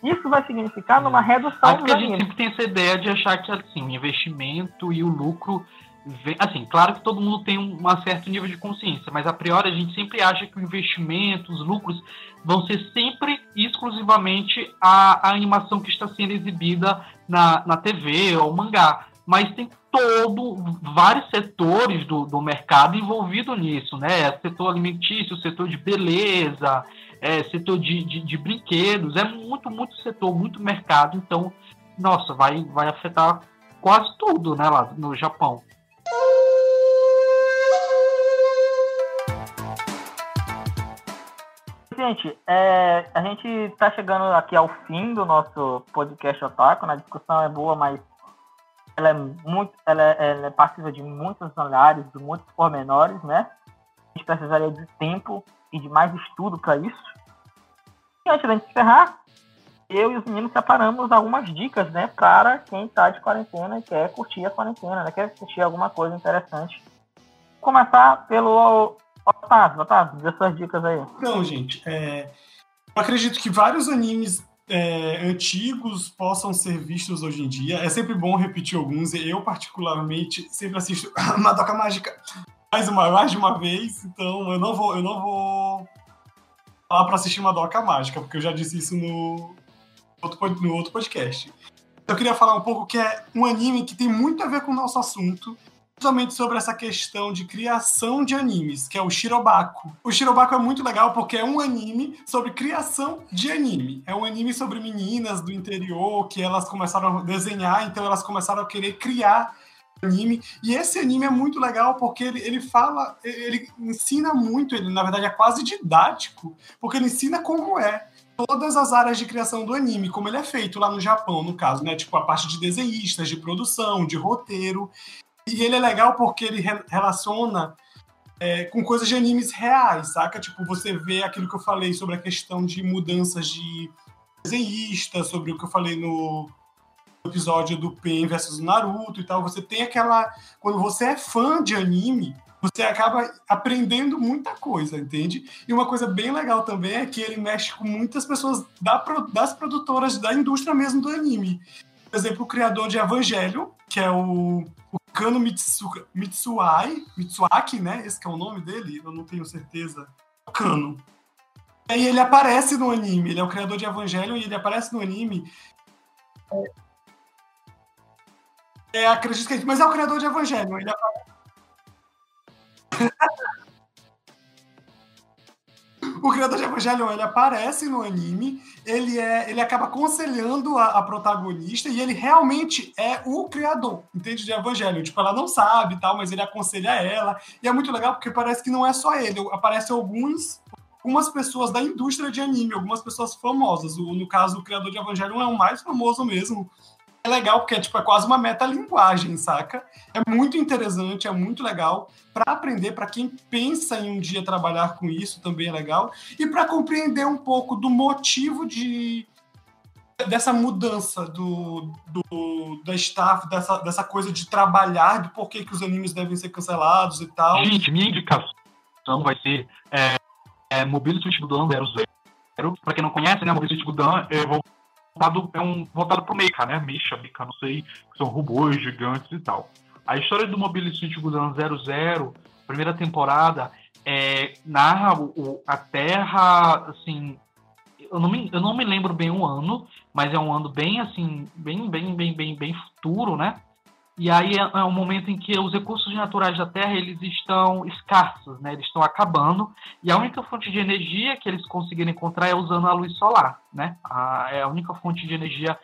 Isso vai significar numa redução Acho que a gente sempre tem essa ideia de achar que assim, o investimento e o lucro. Assim, claro que todo mundo tem um, um certo nível de consciência, mas a priori a gente sempre acha que o investimento, os lucros, vão ser sempre exclusivamente a, a animação que está sendo exibida na, na TV ou mangá. Mas tem todo, vários setores do, do mercado envolvido nisso, né? Setor alimentício, setor de beleza, é, setor de, de, de, brinquedos, é muito, muito setor, muito mercado, então, nossa, vai, vai afetar quase tudo, né, lá no Japão. Gente, é, a gente está chegando aqui ao fim do nosso podcast Otaku, né? A discussão é boa, mas ela é muito, ela é, ela é passível de muitos olhares, de muitos pormenores, né? A gente precisaria de tempo e de mais estudo para isso. E antes da gente encerrar, eu e os meninos separamos algumas dicas, né, para quem está de quarentena e quer curtir a quarentena, né, quer assistir alguma coisa interessante. Vou começar pelo Otávio, Otávio, dê suas dicas aí. Então, gente, é, eu acredito que vários animes é, antigos possam ser vistos hoje em dia. É sempre bom repetir alguns. Eu, particularmente, sempre assisto (coughs) Madoka Mágica mais, uma, mais de uma vez, então eu não vou, eu não vou falar para assistir Madoka Mágica, porque eu já disse isso no outro, no outro podcast. Eu queria falar um pouco que é um anime que tem muito a ver com o nosso assunto, justamente sobre essa questão de criação de animes, que é o Shirobako. O Shirobako é muito legal porque é um anime sobre criação de anime. É um anime sobre meninas do interior que elas começaram a desenhar, então elas começaram a querer criar anime. E esse anime é muito legal porque ele, ele fala, ele ensina muito, ele na verdade é quase didático, porque ele ensina como é todas as áreas de criação do anime, como ele é feito lá no Japão, no caso, né? Tipo a parte de desenhistas, de produção, de roteiro. E ele é legal porque ele re relaciona é, com coisas de animes reais, saca? Tipo, você vê aquilo que eu falei sobre a questão de mudanças de desenhista, sobre o que eu falei no episódio do Pen versus Naruto e tal. Você tem aquela. Quando você é fã de anime, você acaba aprendendo muita coisa, entende? E uma coisa bem legal também é que ele mexe com muitas pessoas da, das produtoras da indústria mesmo do anime. Por exemplo, o criador de Evangelho, que é o, o Kano Mitsu, Mitsuai, Mitsuaki, né? Esse é o nome dele, eu não tenho certeza. Kano. E ele aparece no anime, ele é o criador de Evangelho e ele aparece no anime. É, é acredito que mas é o criador de Evangelho, ele aparece (laughs) o criador de Evangelion, ele aparece no anime, ele, é, ele acaba aconselhando a, a, protagonista e ele realmente é o criador, entende? De Evangelion. Tipo, ela não sabe e tal, mas ele aconselha ela. E é muito legal porque parece que não é só ele, aparecem alguns algumas pessoas da indústria de anime, algumas pessoas famosas. O, no caso, o criador de Evangelion é o mais famoso mesmo é legal porque é, tipo, é quase uma metalinguagem, saca? É muito interessante, é muito legal para aprender, para quem pensa em um dia trabalhar com isso também é legal, e para compreender um pouco do motivo de dessa mudança do, do da staff, dessa, dessa coisa de trabalhar, do porquê que os animes devem ser cancelados e tal. Gente, minha indicação vai ser é, é Mobile Suit Budan 00. Para quem não conhece, né, Mobile Suit Budan, eu vou voltado, é um voltado pro Mecha, né? Mecha, Mecha, não sei, são robôs gigantes e tal. A história do Mobile Suit Gundam 00, primeira temporada, é, narra o, a Terra, assim, eu não, me, eu não me lembro bem o ano, mas é um ano bem, assim, bem, bem, bem, bem, bem futuro, né? E aí é, é um momento em que os recursos naturais da Terra eles estão escassos, né? Eles estão acabando e a única fonte de energia que eles conseguiram encontrar é usando a luz solar, né? A, é a única fonte de energia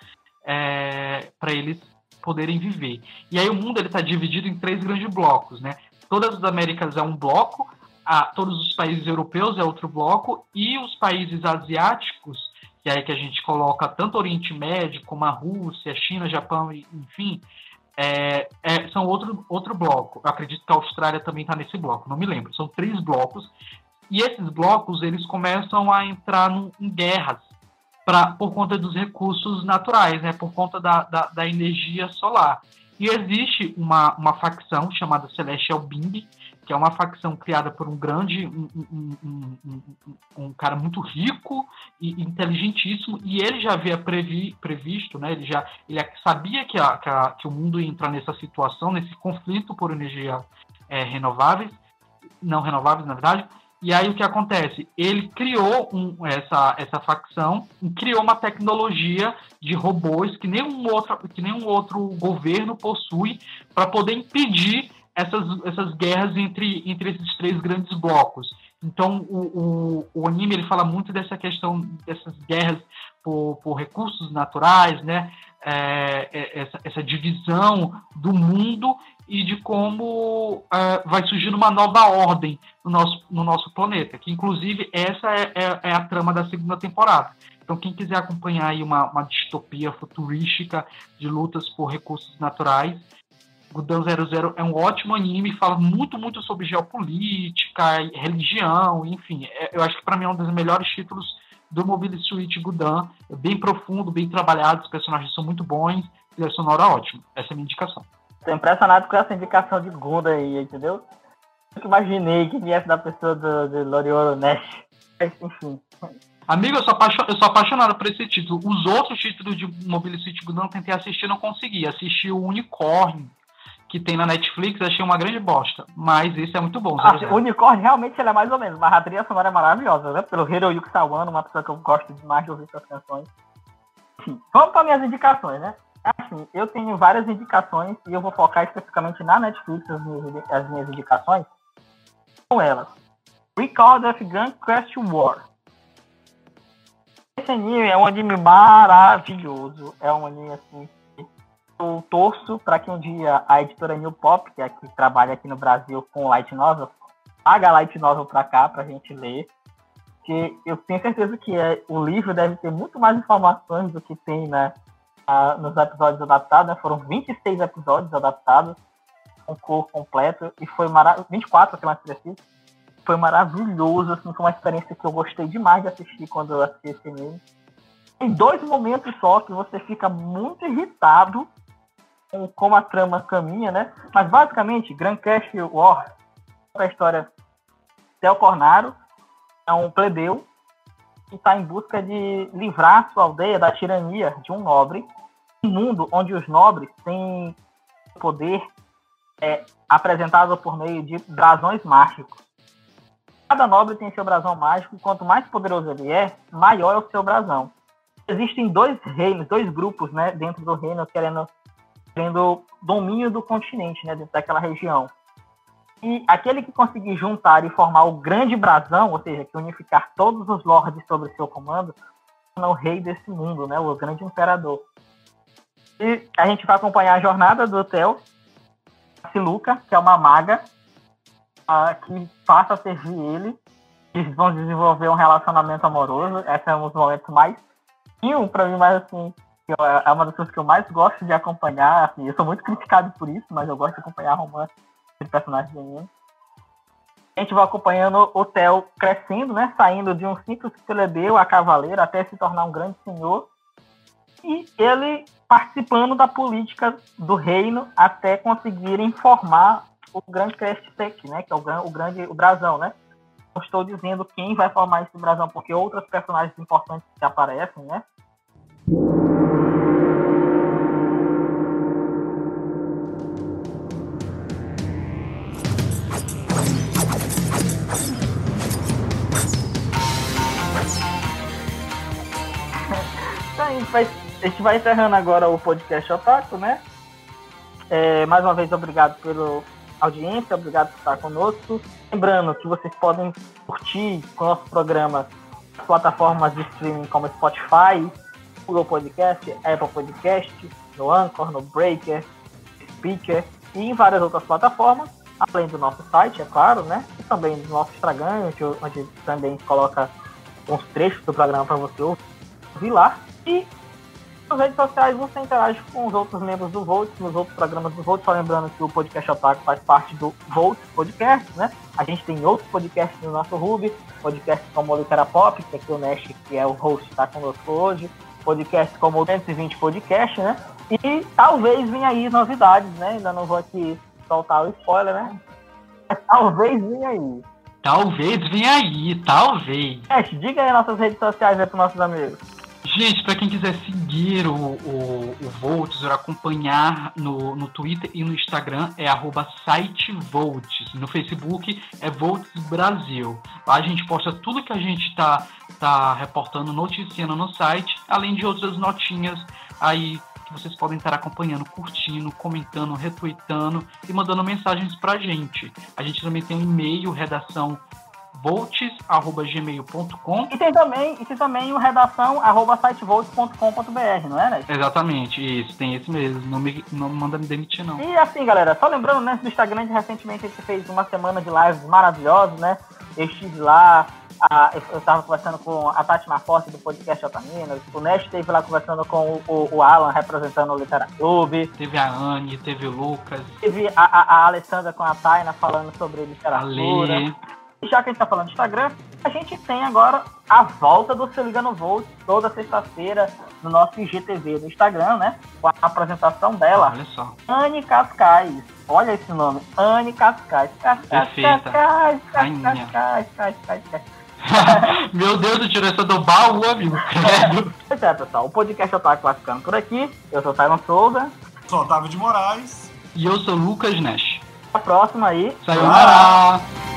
é, para eles poderem viver. E aí o mundo ele está dividido em três grandes blocos, né? Todas as Américas é um bloco, a, todos os países europeus é outro bloco e os países asiáticos que é aí que a gente coloca tanto Oriente Médio como a Rússia, China, Japão, enfim, é, é, são outro, outro bloco. Eu acredito que a Austrália também está nesse bloco, não me lembro. São três blocos. E esses blocos eles começam a entrar num, em guerras pra, por conta dos recursos naturais, né, por conta da, da, da energia solar. E existe uma, uma facção chamada Celestial Bing, que é uma facção criada por um grande, um, um, um, um, cara muito rico e inteligentíssimo, e ele já havia previ, previsto, né, ele já ele sabia que, a, que, a, que o mundo ia entrar nessa situação, nesse conflito por energia é, renováveis, não renováveis, na verdade, e aí o que acontece? Ele criou um, essa, essa facção, criou uma tecnologia de robôs que nenhum outro, que nenhum outro governo possui para poder impedir essas, essas guerras entre, entre esses três grandes blocos. Então, o, o, o, anime ele fala muito dessa questão dessas guerras por, por recursos naturais, né? É, é, essa, essa, divisão do mundo e de como é, vai surgir uma nova ordem no nosso, no nosso planeta, que inclusive essa é, é, é, a trama da segunda temporada. Então, quem quiser acompanhar aí uma, uma distopia futurística de lutas por recursos naturais, Gundam 00 é um ótimo anime, fala muito, muito sobre geopolítica, religião, enfim. É, eu acho que para mim é um dos melhores títulos do Mobile Suit Gundam. É bem profundo, bem trabalhado, os personagens são muito bons, e a sonora ótima. Essa é a minha indicação. Tô impressionado com essa indicação de Gundam aí, entendeu? Eu imaginei que viesse da pessoa do, do Lorioro Nash. Enfim. Amigo, eu sou, eu sou apaixonado por esse título. Os outros títulos de Mobile Suit Gundam eu tentei assistir não consegui. Assisti o Unicorn, que tem na Netflix, achei uma grande bosta. Mas esse é muito bom. Ah, o Unicórnio realmente ele é mais ou menos, mas a trilha sonora é maravilhosa, né? Pelo Hiroyuki Sawano, uma pessoa que eu gosto demais de ouvir suas canções. Enfim, vamos para minhas indicações, né? Assim, eu tenho várias indicações e eu vou focar especificamente na Netflix as minhas, as minhas indicações. Com elas. Recall of Gun Quest War. Esse anime é um anime maravilhoso. É um anime assim eu torço para que um dia a editora New Pop, que, é que trabalha aqui no Brasil com Light Novel, paga Light Novel para cá para a gente ler. Que eu tenho certeza que é, o livro deve ter muito mais informações do que tem né, nos episódios adaptados. Né? Foram 26 episódios adaptados, um cor completo, e foi maravilhoso. 24, que mais preciso. Foi maravilhoso, assim, foi uma experiência que eu gostei demais de assistir quando eu assisti esse anime em dois momentos só que você fica muito irritado com como a trama caminha, né? Mas basicamente, Grand Cash War a história Theo Cornaro, é um plebeu que está em busca de livrar sua aldeia da tirania de um nobre, um mundo onde os nobres têm poder é, apresentado por meio de brasões mágicos. Cada nobre tem seu brasão mágico, e quanto mais poderoso ele é, maior é o seu brasão. Existem dois reinos, dois grupos né, dentro do reino querendo, querendo domínio do continente, né, dentro daquela região. E aquele que conseguir juntar e formar o grande brasão, ou seja, que unificar todos os lords sobre seu comando, é o rei desse mundo, né, o grande imperador. E a gente vai acompanhar a jornada do Theo, a Siluca, que é uma maga, que passa a servir ele. Eles vão desenvolver um relacionamento amoroso. Esse é um dos momentos mais. Um para mim, mais assim. É uma das coisas que eu mais gosto de acompanhar. Assim, eu sou muito criticado por isso, mas eu gosto de acompanhar romance femininos. A gente vai acompanhando o Theo crescendo, né? Saindo de um simples plebeu a cavaleiro até se tornar um grande senhor. E ele participando da política do reino até conseguirem formar o grande Crest Tech, né? Que é o, o grande o brasão, né? Não estou dizendo quem vai formar esse brasão, porque outros personagens importantes que aparecem, né? A gente, vai, encerrando agora o podcast Otaku, né? É, mais uma vez, obrigado pelo, audiência, obrigado por estar conosco. Lembrando que vocês podem curtir o nosso programa nas plataformas de streaming como Spotify, Google Podcast, Apple Podcast, no Anchor, no Breaker, Speaker e em várias outras plataformas, além do nosso site, é claro, né? E também do nosso Instagram, onde, onde também coloca uns trechos do programa para você ouvir lá. E nas redes sociais você interage com os outros membros do Volt, nos outros programas do Volt, só lembrando que o Podcast Otaku faz parte do Volt Podcast, né? A gente tem outros podcasts no nosso Ruby, podcasts como o Litera Pop, que aqui o Nash, que é o host, está conosco hoje, podcasts como o 220 Podcast, né? E talvez venha aí novidades, né? Ainda não vou aqui soltar o spoiler, né? Mas talvez venha aí. Talvez venha aí, talvez. Nash, diga aí nossas redes sociais aí para nossos amigos. Gente, para quem quiser seguir o, o, o Volts, ou acompanhar no, no Twitter e no Instagram, é arroba sitevolts. No Facebook é Volts Brasil. Lá a gente posta tudo que a gente está tá reportando, noticiando no site, além de outras notinhas aí que vocês podem estar acompanhando, curtindo, comentando, retweetando e mandando mensagens pra gente. A gente também tem um e-mail, redação volts@gmail.com E tem também, e tem também o redação arroba sitevolts.com.br, não é, né? Exatamente, isso, tem esse mesmo. Não me, não manda me demitir, não. E assim, galera, só lembrando, né, do Instagram, recentemente a gente fez uma semana de lives maravilhosas, né? Eu estive lá, a, eu estava conversando com a Tati Marforte do podcast Otaminas, o Nest esteve lá conversando com o, o, Alan representando o Literatube. Teve a Anne, teve o Lucas. Teve a, a, a Alessandra com a Taina falando sobre literatura. Ale. E já que a gente tá falando de Instagram, a gente tem agora a volta do Se Liga no Volt, toda sexta-feira, no nosso IGTV do Instagram, né? Com a apresentação dela. Olha só. Anne Cascais. Olha esse nome. Anne Cascais. Cascais, Perfeita. Cascais. Cascais, Cascais, Cascais. (laughs) Meu Deus, eu tirei essa do baú, amigo. Credo. Pois é, pessoal. O podcast Otaku vai ficando por aqui. Eu sou o Simon Souza. Sou Otávio de Moraes. E eu sou Lucas Nash. Até a próxima aí. Sayonara!